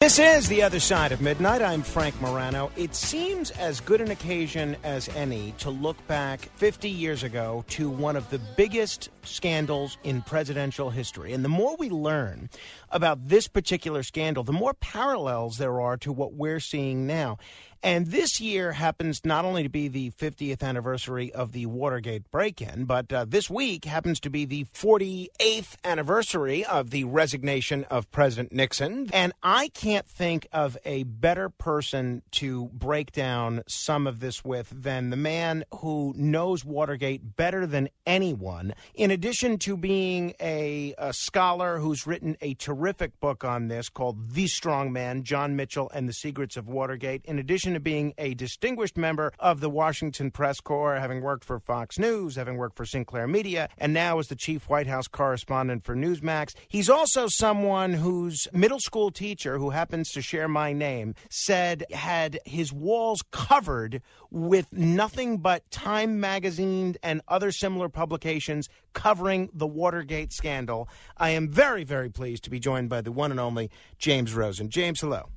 This is The Other Side of Midnight. I'm Frank Morano. It seems as good an occasion as any to look back 50 years ago to one of the biggest scandals in presidential history. And the more we learn about this particular scandal, the more parallels there are to what we're seeing now. And this year happens not only to be the 50th anniversary of the Watergate break in, but uh, this week happens to be the 48th anniversary of the resignation of President Nixon. And I can't think of a better person to break down some of this with than the man who knows Watergate better than anyone. In addition to being a, a scholar who's written a terrific book on this called The Strong Man John Mitchell and the Secrets of Watergate, in addition to being a distinguished member of the Washington Press Corps, having worked for Fox News, having worked for Sinclair Media, and now as the chief White House correspondent for Newsmax. He's also someone whose middle school teacher, who happens to share my name, said had his walls covered with nothing but Time magazine and other similar publications covering the Watergate scandal. I am very, very pleased to be joined by the one and only James Rosen. James, hello.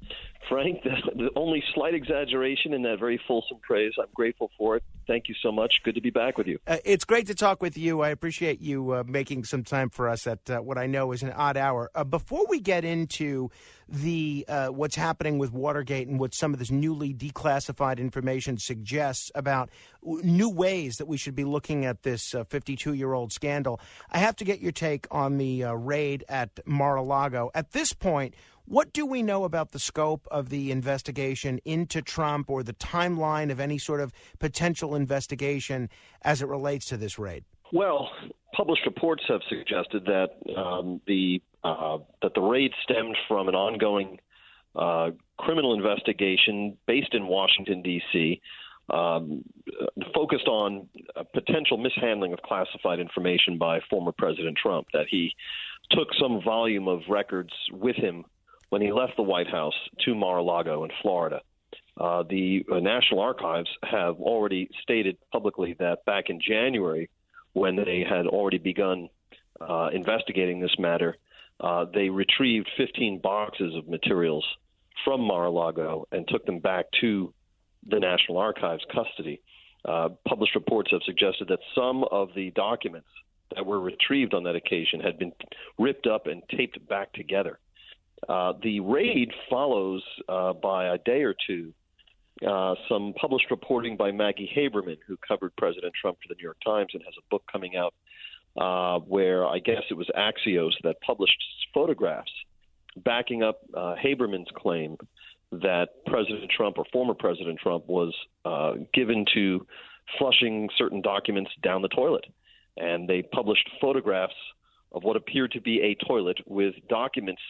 Frank, the, the only slight exaggeration in that very fulsome praise. I'm grateful for it. Thank you so much. Good to be back with you. Uh, it's great to talk with you. I appreciate you uh, making some time for us at uh, what I know is an odd hour. Uh, before we get into the uh, what's happening with Watergate and what some of this newly declassified information suggests about new ways that we should be looking at this 52 year old scandal, I have to get your take on the uh, raid at Mar-a-Lago. At this point, what do we know about the scope of the investigation into Trump or the timeline of any sort of potential investigation as it relates to this raid? Well, published reports have suggested that um, the uh, that the raid stemmed from an ongoing uh, criminal investigation based in Washington D.C. Um, focused on potential mishandling of classified information by former President Trump. That he took some volume of records with him when he left the White House to Mar-a-Lago in Florida. Uh, the uh, National Archives have already stated publicly that back in January, when they had already begun uh, investigating this matter, uh, they retrieved 15 boxes of materials from Mar-a-Lago and took them back to the National Archives custody. Uh, published reports have suggested that some of the documents that were retrieved on that occasion had been ripped up and taped back together. Uh, the raid follows uh, by a day or two uh, some published reporting by Maggie Haberman, who covered President Trump for the New York Times and has a book coming out uh, where I guess it was Axios that published photographs backing up uh, Haberman's claim that President Trump or former President Trump was given to flushing certain documents down the toilet. And they published photographs of what appeared to be a toilet with documents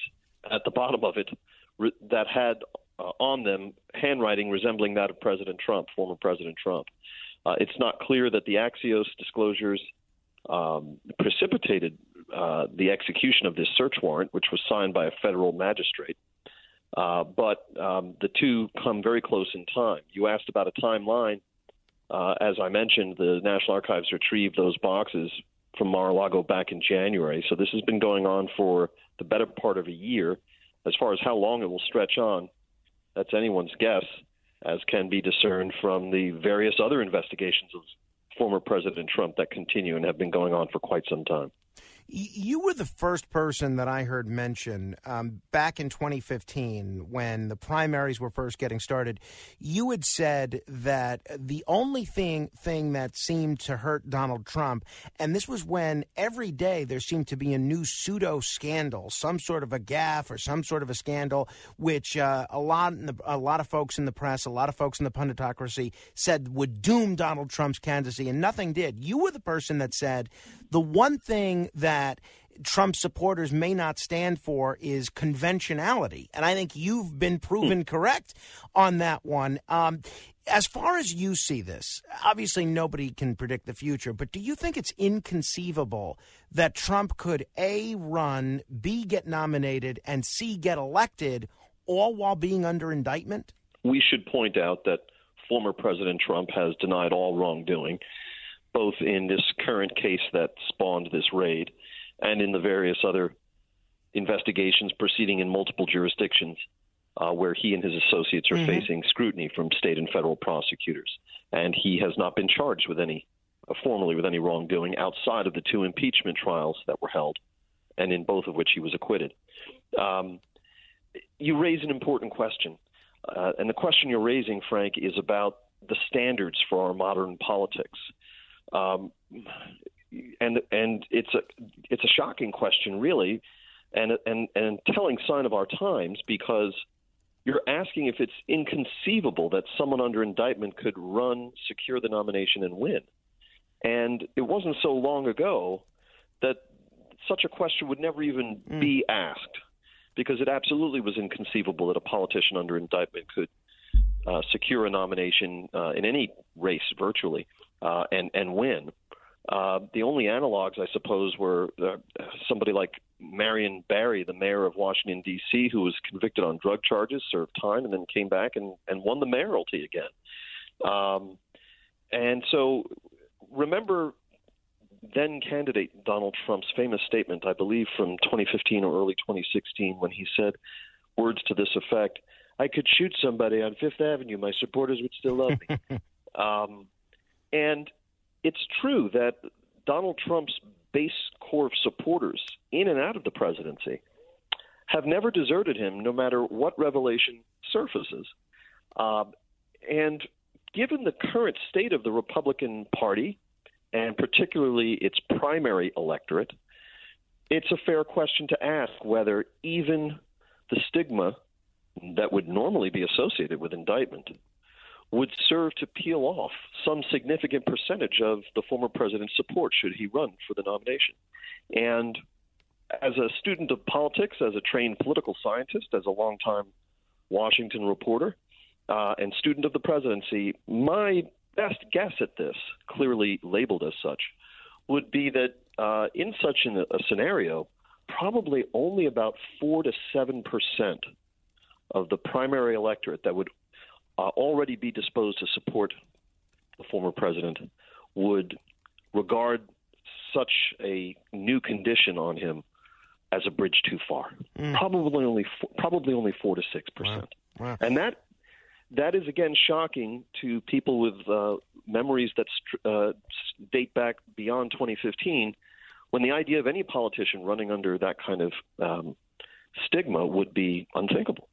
at the bottom of it re- that had uh, on them handwriting resembling that of President Trump, former President Trump. Uh, it's not clear that the Axios disclosures um, precipitated uh, the execution of this search warrant, which was signed by a federal magistrate. Uh, but um, the two come very close in time. You asked about a timeline. Uh, as I mentioned, the National Archives retrieved those boxes from Mar-a-Lago back in January. So this has been going on for the better part of a year. As far as how long it will stretch on, that's anyone's guess, as can be discerned from the various other investigations of former President Trump that continue and have been going on for quite some time. You were the first person that I heard mention um, back in 2015 when the primaries were first getting started. You had said that the only thing thing that seemed to hurt Donald Trump, and this was when every day there seemed to be a new pseudo scandal, some sort of a gaffe or some sort of a scandal, which uh, a lot the, a lot of folks in the press, a lot of folks in the punditocracy said would doom Donald Trump's candidacy, and nothing did. You were the person that said the one thing that Trump supporters may not stand for is conventionality. And I think you've been proven correct on that one. Um, as far as you see this, obviously nobody can predict the future, but do you think it's inconceivable that Trump could A, run, B, get nominated, and C, get elected, all while being under indictment? We should point out that former President Trump has denied all wrongdoing, both in this current case that spawned this raid and in the various other investigations proceeding in multiple jurisdictions uh, where he and his associates are mm-hmm. facing scrutiny from state and federal prosecutors. And he has not been charged with any, uh, formally, with any wrongdoing outside of the two impeachment trials that were held, and in both of which he was acquitted. Um, you raise an important question. Uh, and the question you're raising, Frank, is about the standards for our modern politics. Um, and and it's a it's a shocking question, really, and and and telling sign of our times because you're asking if it's inconceivable that someone under indictment could run, secure the nomination, and win. And it wasn't so long ago that such a question would never even mm. be asked, because it absolutely was inconceivable that a politician under indictment could uh, secure a nomination uh, in any race virtually uh, and and win. Uh, the only analogs, I suppose, were uh, somebody like Marion Barry, the mayor of Washington, D.C., who was convicted on drug charges, served time, and then came back and, and won the mayoralty again. Um, and so remember then candidate Donald Trump's famous statement, I believe from 2015 or early 2016, when he said words to this effect I could shoot somebody on Fifth Avenue, my supporters would still love me. um, and it's true that Donald Trump's base core of supporters in and out of the presidency have never deserted him, no matter what revelation surfaces. Um, and given the current state of the Republican Party, and particularly its primary electorate, it's a fair question to ask whether even the stigma that would normally be associated with indictment would serve to peel off some significant percentage of the former president's support should he run for the nomination. And as a student of politics, as a trained political scientist, as a longtime Washington reporter, uh, and student of the presidency, my best guess at this, clearly labeled as such, would be that uh, in such an, a scenario, probably only about four to seven percent of the primary electorate that would uh, already be disposed to support the former president would regard such a new condition on him as a bridge too far. Mm. Probably only probably only four to six percent, wow. wow. and that that is again shocking to people with uh, memories that uh, date back beyond 2015, when the idea of any politician running under that kind of um, stigma would be unthinkable.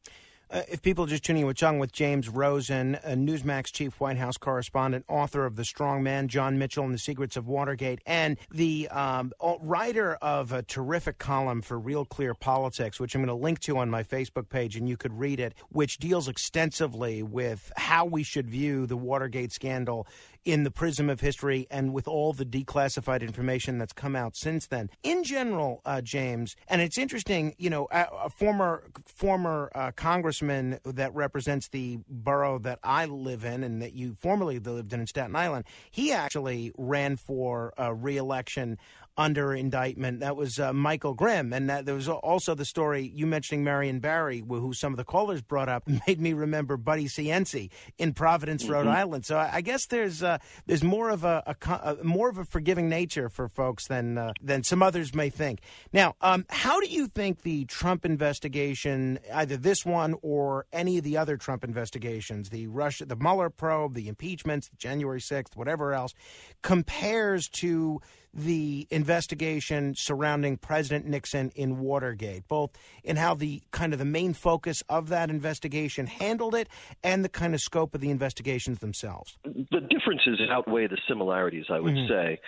Uh, if people are just tuning in with Chung with James Rosen, a Newsmax chief White House correspondent, author of The Strong Man, John Mitchell and the Secrets of Watergate, and the um, writer of a terrific column for Real Clear Politics, which I'm going to link to on my Facebook page, and you could read it, which deals extensively with how we should view the Watergate scandal in the prism of history and with all the declassified information that's come out since then. In general, uh, James, and it's interesting, you know, a, a former former uh, congressman that represents the borough that I live in and that you formerly lived in in Staten Island, he actually ran for uh, reelection under indictment. That was uh, Michael Grimm. And that, there was also the story you mentioning Marion Barry, who some of the callers brought up, made me remember Buddy Cianci in Providence, mm-hmm. Rhode Island. So I, I guess there's uh, there's more of a, a, a, more of a forgiving nature for folks than uh, than some others may think. Now, um, how do you think the Trump investigation, either this one or any of the other Trump investigations, the Russia, the Mueller probe, the impeachments, January sixth, whatever else, compares to the investigation surrounding President Nixon in Watergate, both in how the kind of the main focus of that investigation handled it and the kind of scope of the investigations themselves. The differences outweigh the similarities, I would mm-hmm. say.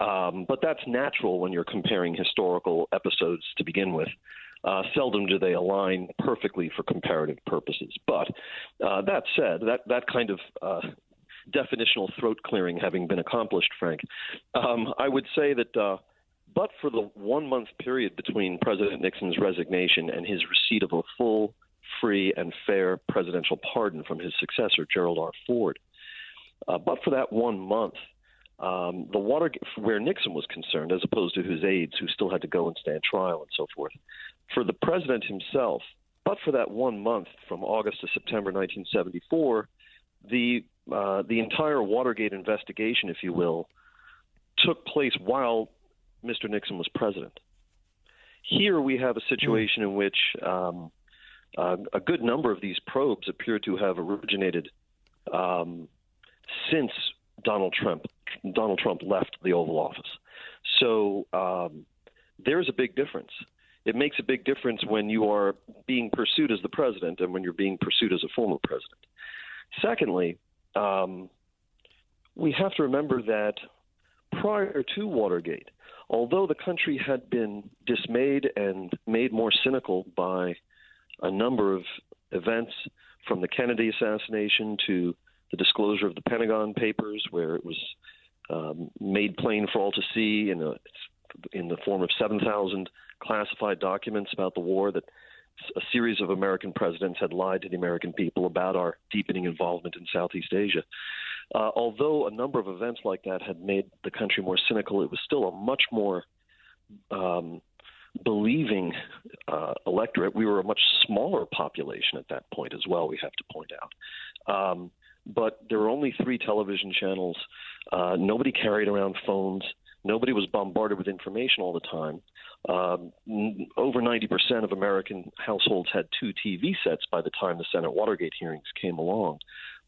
Um, but that's natural when you're comparing historical episodes to begin with. Uh, seldom do they align perfectly for comparative purposes. But uh, that said, that that kind of uh, definitional throat clearing having been accomplished, Frank, um, I would say that uh, but for the one month period between President Nixon's resignation and his receipt of a full, free, and fair presidential pardon from his successor, Gerald R. Ford. Uh, but for that one month, um, the water where Nixon was concerned, as opposed to his aides who still had to go and stand trial and so forth, for the president himself, but for that one month from August to September 1974, the uh, the entire Watergate investigation, if you will, took place while Mr. Nixon was president. Here we have a situation in which um, uh, a good number of these probes appear to have originated um, since Donald Trump Donald Trump left the Oval Office. So um, there's a big difference. It makes a big difference when you are being pursued as the president and when you're being pursued as a former president. Secondly, um, we have to remember that prior to Watergate, although the country had been dismayed and made more cynical by a number of events from the Kennedy assassination to the disclosure of the Pentagon Papers, where it was um, made plain for all to see in, a, in the form of 7,000 classified documents about the war that a series of American presidents had lied to the American people about our deepening involvement in Southeast Asia. Uh, although a number of events like that had made the country more cynical, it was still a much more um, believing uh, electorate. We were a much smaller population at that point as well, we have to point out. Um, but there were only three television channels. Uh, nobody carried around phones. Nobody was bombarded with information all the time. Um, over 90% of American households had two TV sets by the time the Senate Watergate hearings came along.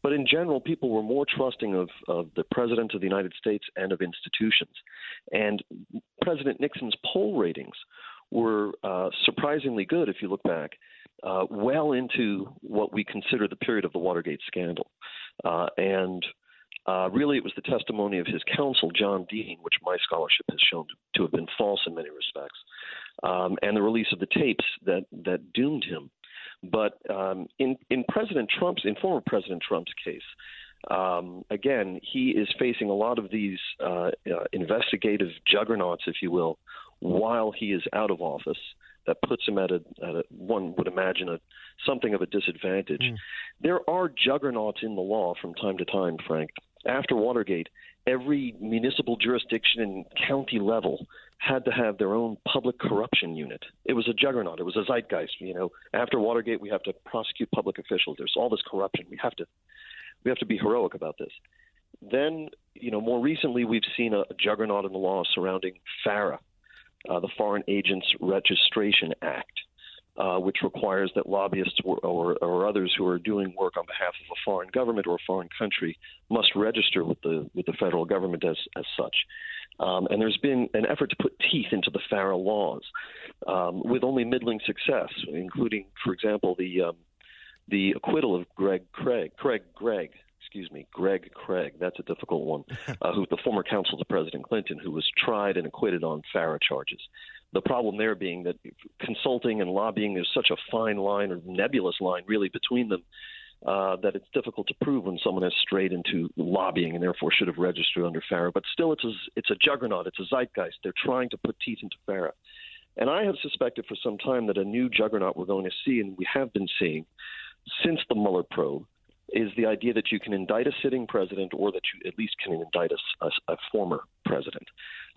But in general, people were more trusting of, of the President of the United States and of institutions. And President Nixon's poll ratings were uh, surprisingly good if you look back, uh, well into what we consider the period of the Watergate scandal. Uh, and uh, really, it was the testimony of his counsel, John Dean, which my scholarship has shown to have been false in many respects, um, and the release of the tapes that that doomed him. But um, in in President Trump's, in former President Trump's case, um, again, he is facing a lot of these uh, uh, investigative juggernauts, if you will, while he is out of office that puts him at a, at a one would imagine a something of a disadvantage. Mm. There are juggernauts in the law from time to time, Frank. After Watergate, every municipal jurisdiction and county level had to have their own public corruption unit. It was a juggernaut. It was a zeitgeist. You know, after Watergate, we have to prosecute public officials. There's all this corruption. We have to we have to be heroic about this. Then, you know, more recently, we've seen a, juggernaut in the law surrounding FARA, uh, the Foreign Agents Registration Act, uh, which requires that lobbyists or, or, or, others who are doing work on behalf of a foreign government or a foreign country must register with the with the federal government as as such. Um, and there's been an effort to put teeth into the FARA laws, um, with only middling success, including, for example, the um, the acquittal of Greg Craig, Craig Gregg, excuse me, Greg Craig. That's a difficult one. Uh, who's the former counsel to President Clinton, who was tried and acquitted on FARA charges. The problem there being that consulting and lobbying is such a fine line or nebulous line, really, between them. Uh, that it's difficult to prove when someone has strayed into lobbying and therefore should have registered under FARA. But still, it's a, it's a juggernaut. It's a zeitgeist. They're trying to put teeth into FARA. And I have suspected for some time that a new juggernaut we're going to see, and we have been seeing since the Mueller probe, is the idea that you can indict a sitting president or that you at least can indict a, a, a former president.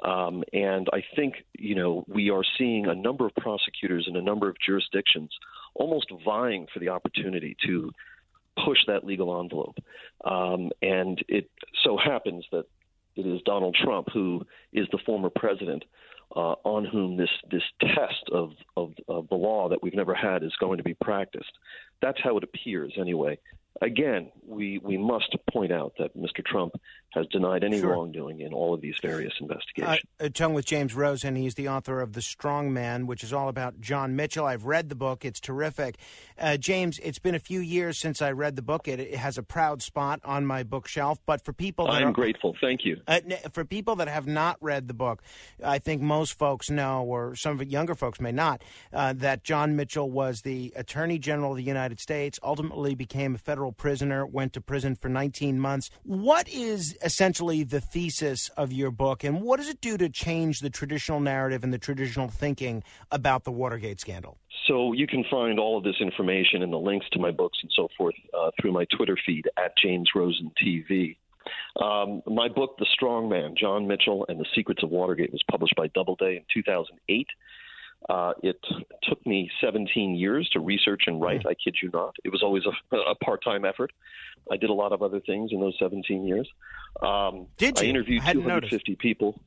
Um, and I think, you know, we are seeing a number of prosecutors in a number of jurisdictions almost vying for the opportunity to push that legal envelope. Um, and it so happens that it is Donald Trump who is the former president uh, on whom this this test of, of, of the law that we've never had is going to be practiced. That's how it appears, anyway again, we, we must point out that Mr. Trump has denied any sure. wrongdoing in all of these various investigations. Uh, talking with James Rosen, he's the author of The Strong Man, which is all about John Mitchell. I've read the book, it's terrific. Uh, James, it's been a few years since I read the book. It, it, has a proud spot on my bookshelf, but for people I'm are, grateful. Thank you. Uh, for people that have not read the book, I think most folks know, or some of the younger folks may not, uh, that John Mitchell was the Attorney General of the United United States, ultimately became a federal prisoner, went to prison for 19 months. What is essentially the thesis of your book, and what does it do to change the traditional narrative and the traditional thinking about the Watergate scandal? So you can find all of this information and the links to my books and so forth uh, through my Twitter feed at James Rosen TV. Um, my book, The Strong Man, John Mitchell and the Secrets of Watergate, was published by Doubleday in 2008. Uh, it took me 17 years to research and write. Hmm. I kid you not. It was always a, a part-time effort. I did a lot of other things in those 17 years. Um, did you? I interviewed I 250 noticed. people.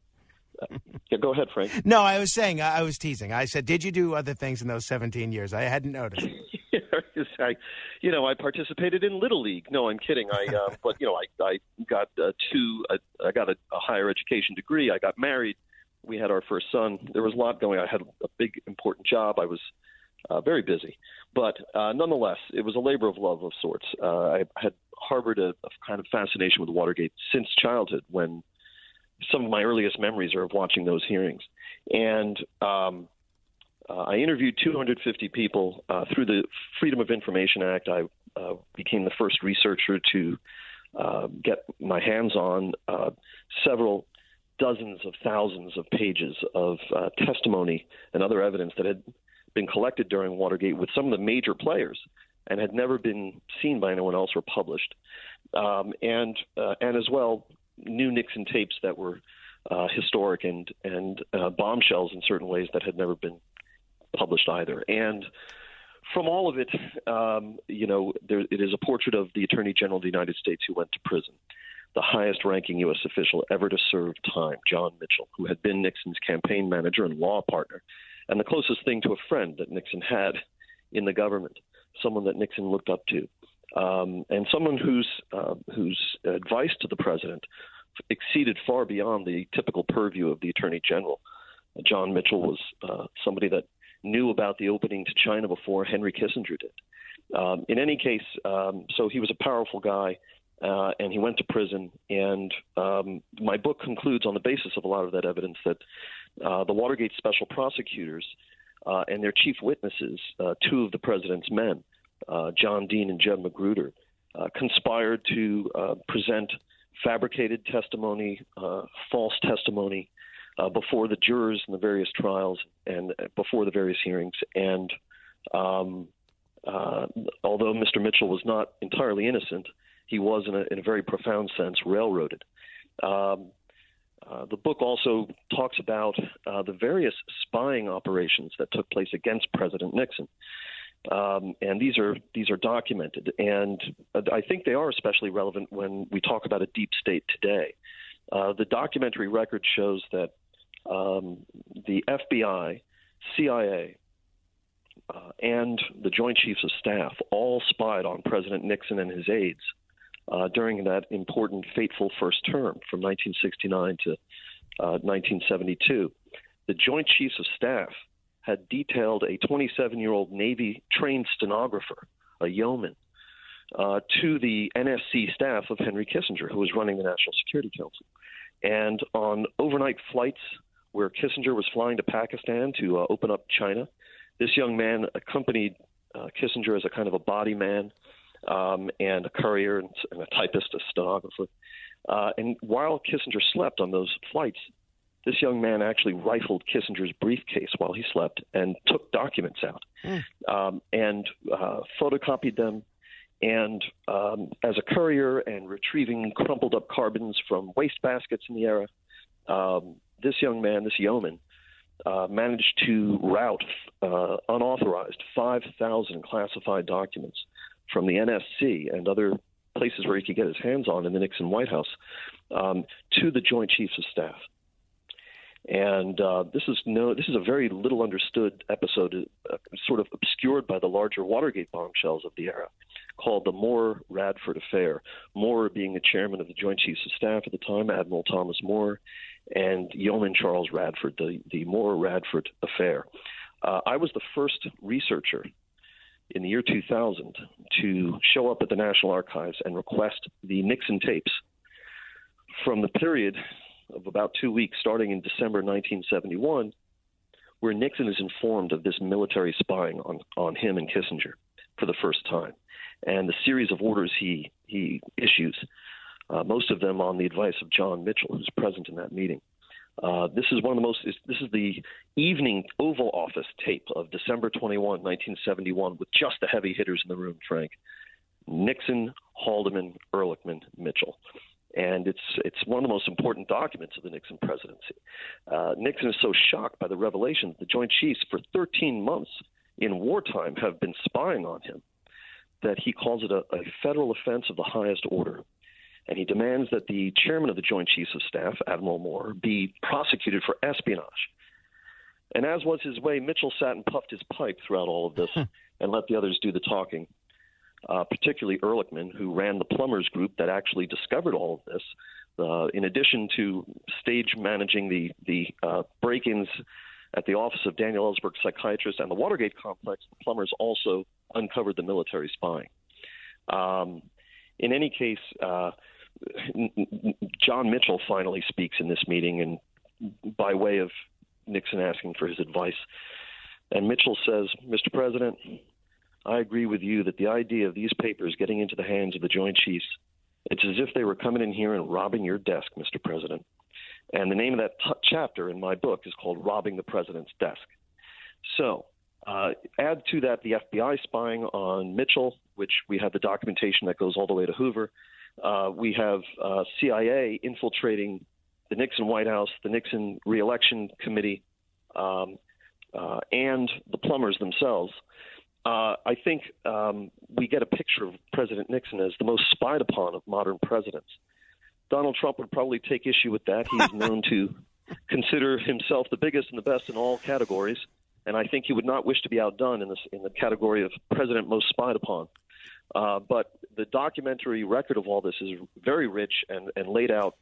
yeah, go ahead, Frank. No, I was saying, I was teasing. I said, did you do other things in those 17 years? I hadn't noticed. I, you know, I participated in Little League. No, I'm kidding. I, uh, but you know, I, I got uh, two. Uh, I got a, a higher education degree. I got married. We had our first son. There was a lot going. on. I had a big, important job. I was uh, very busy, but uh, nonetheless, it was a labor of love of sorts. Uh, I had harbored a, a kind of fascination with Watergate since childhood. When some of my earliest memories are of watching those hearings, and um, uh, I interviewed 250 people uh, through the Freedom of Information Act. I uh, became the first researcher to get my hands on several dozens of thousands of pages of uh, testimony and other evidence that had been collected during Watergate with some of the major players and had never been seen by anyone else or published. Um, and and as well, new Nixon tapes that were historic and and bombshells in certain ways that had never been published either. And from all of it, um, you know, there, it is a portrait of the Attorney General of the United States who went to prison, the highest ranking U.S. official ever to serve time, John Mitchell, who had been Nixon's campaign manager and law partner, and the closest thing to a friend that Nixon had in the government, someone that Nixon looked up to. Um, and someone whose uh, whose advice to the president exceeded far beyond the typical purview of the attorney general. John Mitchell was uh, somebody that knew about the opening to China before Henry Kissinger did. Um, in any case, um, so he was a powerful guy, uh, and he went to prison. And um, my book concludes on the basis of a lot of that evidence that uh, the Watergate special prosecutors uh, and their chief witnesses, uh, two of the president's men, uh, John Dean and Jeb Magruder, uh, conspired to present fabricated testimony, false testimony, before the jurors in the various trials and before the various hearings. And um, although Mr. Mitchell was not entirely innocent, he was, in a, in a very profound sense, railroaded. Um, uh, the book also talks about uh, the various spying operations that took place against President Nixon. Um, and these are these are documented, and I think they are especially relevant when we talk about a deep state today. Uh, the documentary record shows that um, the FBI, CIA, uh, and the Joint Chiefs of Staff all spied on President Nixon and his aides uh, during that important, fateful first term from 1969 to uh, 1972. The Joint Chiefs of Staff had detailed a 27 year old Navy trained stenographer, a yeoman, uh, to the NSC staff of Henry Kissinger, who was running the National Security Council. And on overnight flights where Kissinger was flying to Pakistan to uh, open up China. This young man accompanied uh, Kissinger as a kind of a body man um, and a courier and, and, a typist, a stenographer. Uh, and while Kissinger slept on those flights, this young man actually rifled Kissinger's briefcase while he slept and took documents out mm. um, and uh, photocopied them. And um, as a courier and retrieving crumpled up carbons from waste baskets in the era, um, this young man, this yeoman, uh, managed to route uh, unauthorized 5,000 classified documents from the NSC and other places where he could get his hands on in the Nixon White House um, to the Joint Chiefs of Staff. And uh, this is no, this is a very little understood episode, uh, sort of obscured by the larger Watergate bombshells of the era, called the Moore Radford Affair. Moore being the chairman of the Joint Chiefs of Staff at the time, Admiral Thomas Moore, and Yeoman Charles Radford, the, the Moore Radford affair. Uh, I was the first researcher in the year 2000 to show up at the National Archives and request the Nixon tapes from the period of about two weeks starting in December 1971, where Nixon is informed of this military spying on, on him and Kissinger. for the first time. And the series of orders he, he issues, uh, most of them on the advice of John Mitchell, who's present in that meeting. Uh, this is one of the most. This is the evening Oval Office tape of December 21, 1971, with just the heavy hitters in the room. Frank, Nixon, Haldeman, Ehrlichman, Mitchell and it's it's one of the most important documents of the Nixon presidency. Uh, Nixon is so shocked by the revelation that the Joint Chiefs for 13 months in wartime have been spying on him that he calls it a, a federal offense of the highest order. And he demands that the chairman of the Joint Chiefs of Staff, Admiral Moore, be prosecuted for espionage. And as was his way, Mitchell sat and puffed his pipe throughout all of this and let the others do the talking uh, particularly Ehrlichman, who ran the plumbers group that actually discovered all of this. Uh, in addition to stage managing the the uh, break-ins at the office of Daniel Ellsberg, psychiatrist, and the Watergate complex, the plumbers also uncovered the military spying. Um, in any case, uh, John Mitchell finally speaks in this meeting, and by way of Nixon asking for his advice. And Mitchell says, Mr. President, I agree with you that the idea of these papers getting into the hands of the Joint Chiefs, it's as if they were coming in here and robbing your desk, Mr. President. And the name of that t- chapter in my book is called Robbing the President's Desk. So, uh, add to that the FBI spying on Mitchell, which we have the documentation that goes all the way to Hoover. Uh, we have uh, CIA infiltrating the Nixon White House, the Nixon reelection committee, um, uh, and the plumbers themselves uh, I think um, we get a picture of President Nixon as the most spied upon of modern presidents. Donald Trump would probably take issue with that. He's known to consider himself the biggest and the best in all categories, and I think he would not wish to be outdone in this in the category of president most spied upon. Uh, but the documentary record of all this is very rich and, and laid out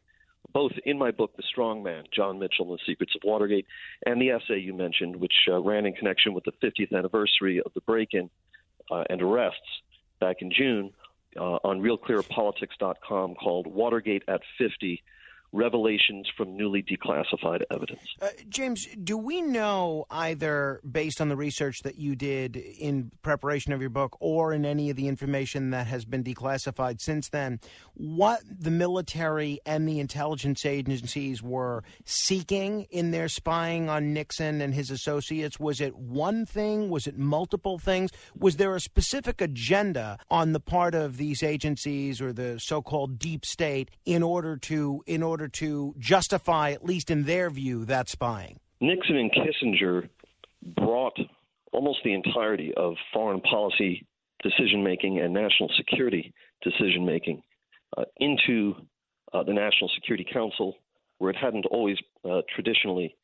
both in my book, The Strong Man, John Mitchell and the Secrets of Watergate, and the essay you mentioned, which uh, ran in connection with the 50th anniversary of the break in uh, and arrests back in June uh, on RealClearPolitics.com called Watergate at 50 revelations from newly declassified evidence. Uh, James, do we know either based on the research that you did in preparation of your book or in any of the information that has been declassified since then, what the military and the intelligence agencies were seeking in their spying on Nixon and his associates? Was it one thing? Was it multiple things? Was there a specific agenda on the part of these agencies or the so-called deep state in order to in order order to justify, at least in their view, that spying? Nixon and Kissinger brought almost the entirety of foreign policy decision making and national security decision making uh, into uh, the National Security Council, where it hadn't always uh, traditionally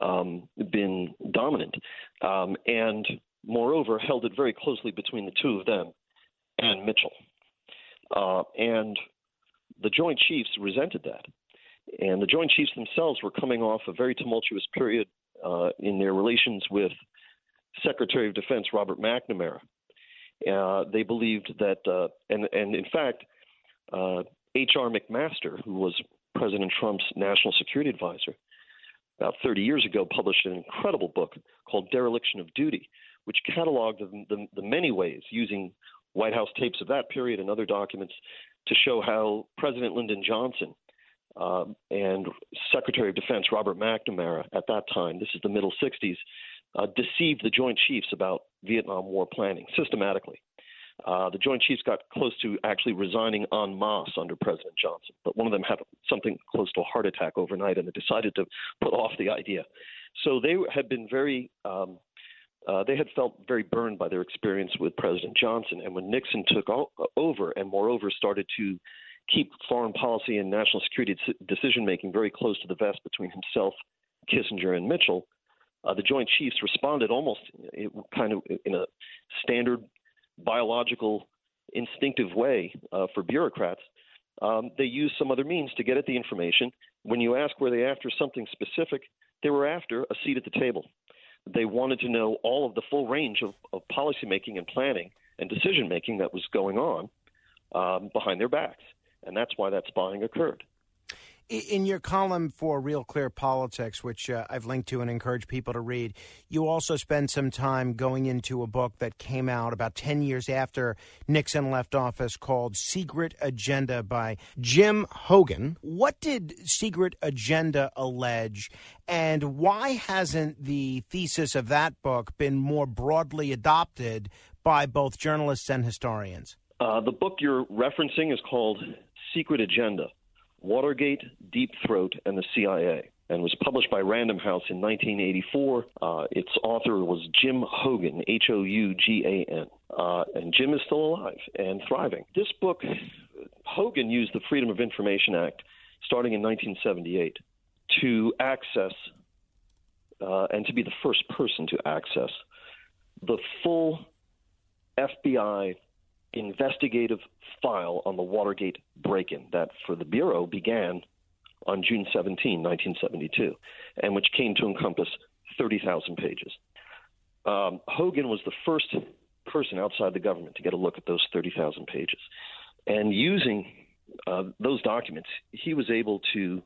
um, been dominant, um, and moreover held it very closely between the two of them and Mitchell. Uh, and the Joint Chiefs resented that. And the Joint Chiefs themselves were coming off a very tumultuous period uh, in their relations with Secretary of Defense Robert McNamara. Uh, they believed that, uh, and, and in fact, H.R. Uh, McMaster, who was President Trump's national security advisor, about 30 years ago published an incredible book called Dereliction of Duty, which cataloged the, the, the many ways using White House tapes of that period and other documents to show how President Lyndon Johnson um, and Secretary of Defense Robert McNamara at that time, this is the middle 60s, uh, deceived the Joint Chiefs about Vietnam War planning systematically. Uh, the Joint Chiefs got close to actually resigning en masse under President Johnson, but one of them had something close to a heart attack overnight, and they decided to put off the idea. So they had been very, um, uh, they had felt very burned by their experience with President Johnson, and when Nixon took over, and moreover started to keep foreign policy and national security decision making very close to the vest between himself, Kissinger, and Mitchell, uh, the Joint Chiefs responded almost kind of in a standard biological, instinctive way uh, for bureaucrats. Um, they used some other means to get at the information. When you ask were they after something specific, they were after a seat at the table. They wanted to know all of the full range of, of policymaking and planning and decision making that was going on um, behind their backs and that's why that spying occurred. In your column for Real Clear Politics, which uh, I've linked to and encourage people to read, you also spend some time going into a book that came out about 10 years after Nixon left office called Secret Agenda by Jim Hougan. What did Secret Agenda allege, and why hasn't the thesis of that book been more broadly adopted by both journalists and historians? Uh, the book you're referencing is called Secret Agenda Watergate, Deep Throat, and the CIA, and was published by Random House in 1984. Uh, its author was Jim Hougan, H O U G A N. Uh, and Jim is still alive and thriving. This book, Hougan used the Freedom of Information Act starting in 1978 to access uh, and to be the first person to access the full FBI investigative file on the Watergate break in that for the Bureau began on June 17, 1972, and which came to encompass 30,000 pages. Um, Hougan was the first person outside the government to get a look at those 30,000 pages. And using uh, those documents, he was able to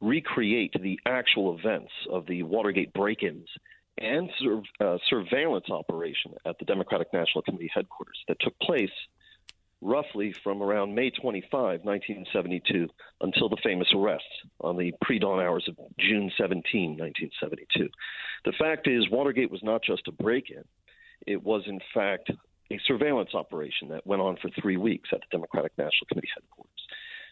recreate the actual events of the Watergate break ins and sur- uh, surveillance operation at the Democratic National Committee headquarters that took place roughly from around May 25, 1972, until the famous arrests on the pre dawn hours of June 17, 1972. The fact is, Watergate was not just a break in, it was, in fact, a surveillance operation that went on for three weeks at the Democratic National Committee headquarters.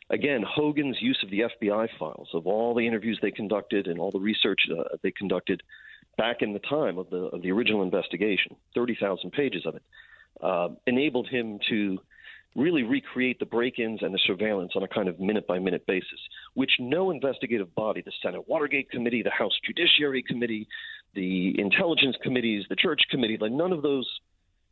Again, Hougan's use of the FBI files, of all the interviews they conducted and all the research uh, they conducted back in the time of the of the original investigation, thirty thousand pages of it, uh, enabled him to really recreate the break-ins and the surveillance on a kind of minute-by-minute basis, which no investigative body, the Senate Watergate Committee, the House Judiciary Committee, the Intelligence Committees, the Church Committee, like none of those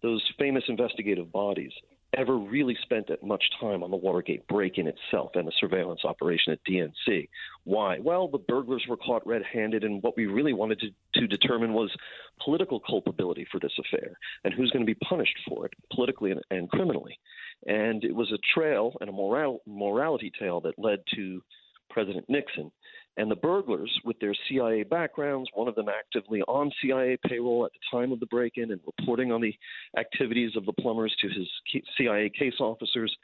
those famous investigative bodies ever really spent that much time on the Watergate break in itself and the surveillance operation at DNC. Why? Well, the burglars were caught red handed, and what we really wanted to, to determine was political culpability for this affair and who's going to be punished for it, politically and, and criminally. And it was a trail and a moral, morality tale that led to President Nixon. And the burglars, with their CIA backgrounds, one of them actively on CIA payroll at the time of the break in and reporting on the activities of the plumbers to his CIA case officers,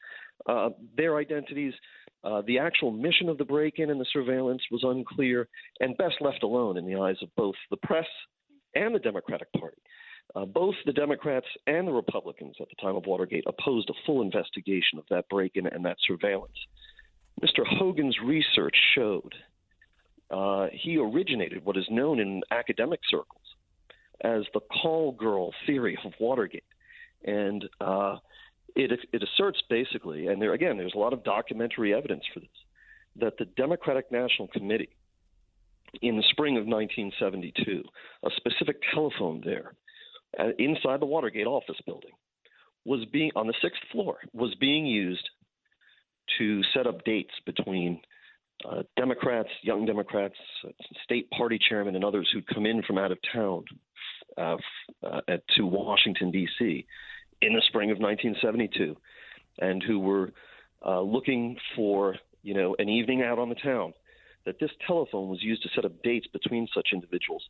uh, their identities, uh, the actual mission of the break in and the surveillance was unclear and best left alone in the eyes of both the press and the Democratic Party. Uh, both the Democrats and the Republicans at the time of Watergate opposed a full investigation of that break in and that surveillance. Mr. Hougan's research showed uh, he originated what is known in academic circles as the call girl theory of Watergate. And uh, it, it asserts basically, and there again, there's a lot of documentary evidence for this, that the Democratic National Committee in the spring of 1972, a specific telephone there uh, inside the Watergate office building was being on the sixth floor was being used to set up dates between uh, Democrats, young Democrats, state party chairmen, and others who'd come in from out of town uh, uh, to Washington, D.C. in the spring of 1972, and who were uh, looking for you know an evening out on the town. That this telephone was used to set up dates between such individuals,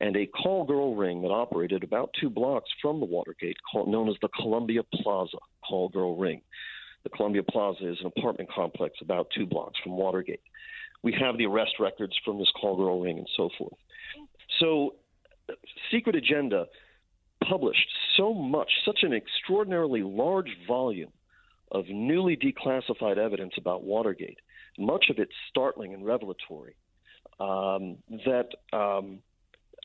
and a call girl ring that operated about two blocks from the Watergate, called, known as the Columbia Plaza call girl ring. The Columbia Plaza is an apartment complex about two blocks from Watergate. We have the arrest records from this call girl ring and so forth. So, Secret Agenda published so much, such an extraordinarily large volume of newly declassified evidence about Watergate, much of it startling and revelatory, um, that um,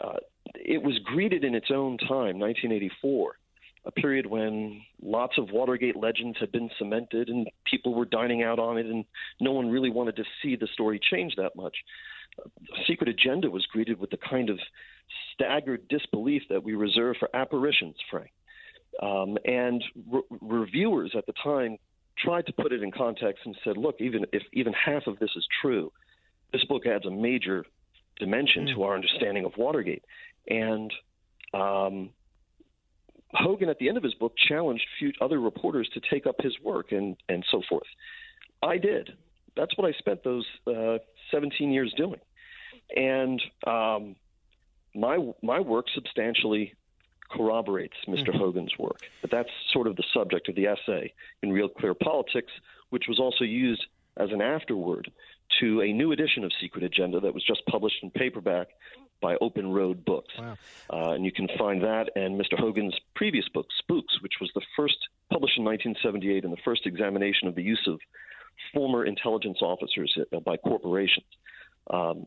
uh, it was greeted in its own time, 1984, a period when lots of Watergate legends had been cemented and people were dining out on it, and no one really wanted to see the story change that much. Secret Agenda was greeted with the kind of staggered disbelief that we reserve for apparitions, Frank. Um, and re- reviewers at the time tried to put it in context and said, look, even if even half of this is true, this book adds a major dimension mm. to our understanding of Watergate. And um, Hougan, at the end of his book, challenged few other reporters to take up his work and, and so forth. I did. that's what I spent those uh, 17 years doing, and um, my my work substantially corroborates mister mm-hmm. Hougan's work. But that's sort of the subject of the essay in Real Clear Politics, which was also used as an afterword to a new edition of Secret Agenda that was just published in paperback by Open Road Books. Wow. Uh, and you can find that and Mr. Hougan's previous book, Spooks, which was the first published in 1978 and the first examination of the use of former intelligence officers uh, by corporations. Um,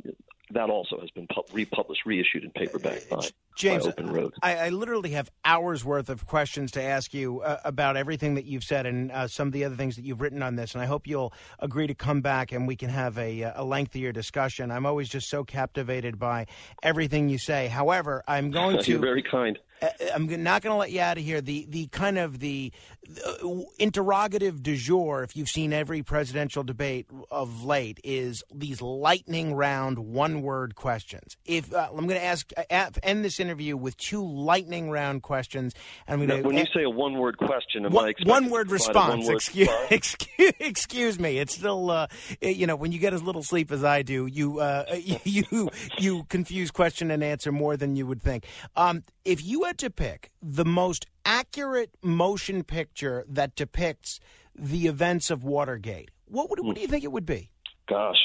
that also has been pu- republished, reissued in paperback by, James, by Open Road. I, I, literally have hours worth of questions to ask you uh, about everything that you've said and uh, some of the other things that you've written on this. And I hope you'll agree to come back and we can have a, uh, a lengthier discussion. I'm always just so captivated by everything you say. However, I'm going to. You're very kind. Uh, I'm not going to let you out of here. The the kind of the, the, interrogative du jour, if you've seen every presidential debate of late, is these lightning round one word questions. If uh, I'm going to ask uh, end this interview with two lightning round questions, and I'm going to. When you say a one word question, am one, one word response? One excuse, excuse, excuse me. It's still uh, you know when you get as little sleep as I do, you uh, you you confuse question and answer more than you would think. Um, if you had to pick the most accurate motion picture that depicts the events of Watergate, what would what do you think it would be? Gosh,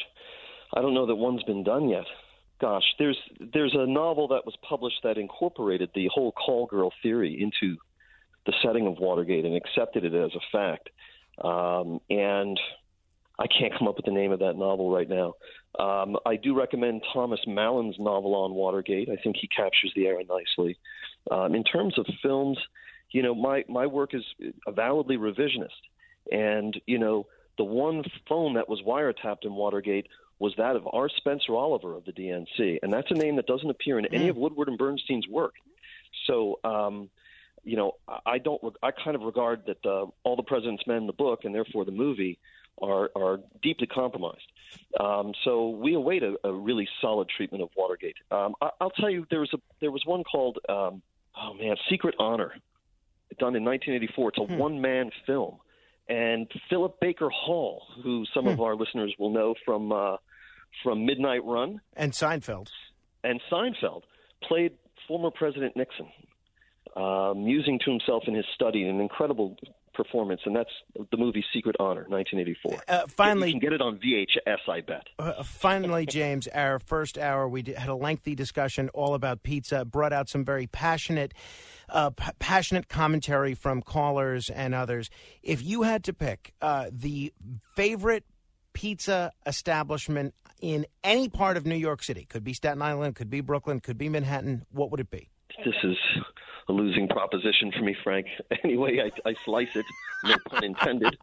I don't know that one's been done yet. Gosh, there's there's a novel that was published that incorporated the whole call girl theory into the setting of Watergate and accepted it as a fact. Um, and I can't come up with the name of that novel right now. Um, I do recommend Thomas Mallon's novel on Watergate. I think he captures the era nicely. Um, in terms of films, you know, my my work is avowedly revisionist, and you know, the one phone that was wiretapped in Watergate was that of R. Spencer Oliver of the DNC, and that's a name that doesn't appear in any of Woodward and Bernstein's work. So, um, you know, I don't. I kind of regard that uh, all the President's Men, in the book, and therefore the movie, are are deeply compromised. Um, so we await a, a, really solid treatment of Watergate. Um, I, will tell you, there was a there was one called um, oh man, Secret Honor, done in 1984. It's a hmm. one man film, and Philip Baker Hall, who some hmm. of our listeners will know from uh, from Midnight Run and Seinfeld, and Seinfeld played former President Nixon, uh, musing to himself in his study, an incredible performance, and that's the movie Secret Honor, 1984. Uh, finally, you can get it on VHS, I bet. Uh, finally, James, our first hour, we had a lengthy discussion all about pizza, brought out some very passionate. Uh, p- passionate commentary from callers and others. If you had to pick uh, the favorite pizza establishment in any part of New York City, could be Staten Island, could be Brooklyn, could be Manhattan, what would it be? This is a losing proposition for me, Frank. Anyway, I, I slice it, no pun intended.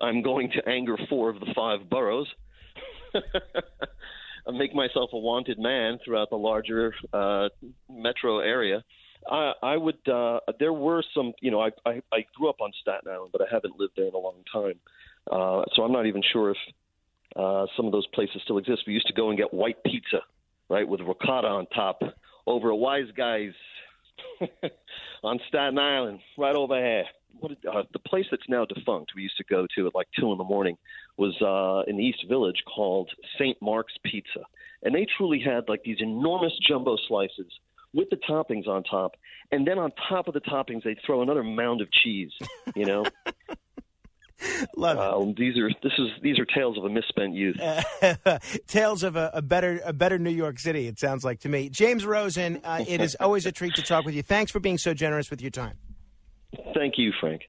I'm going to anger four of the five boroughs. I make myself a wanted man throughout the larger uh, metro area. I, I would. Uh, there were some. You know, I, I I grew up on Staten Island, but I haven't lived there in a long time, uh, so I'm not even sure if uh, some of those places still exist. We used to go and get white pizza, right, with ricotta on top, over a Wise Guys on Staten Island, right over here. What, uh, the place that's now defunct, we used to go to at like two in the morning, was uh, in the East Village called St. Mark's Pizza, and they truly had like these enormous jumbo slices with the toppings on top, and then on top of the toppings they'd throw another mound of cheese. You know. Love it. these are this is these are tales of a misspent youth. tales of a, a, better a better New York City. It sounds like to me. James Rosen, uh, it is always a treat to talk with you. Thanks for being so generous with your time. Thank you, Frank.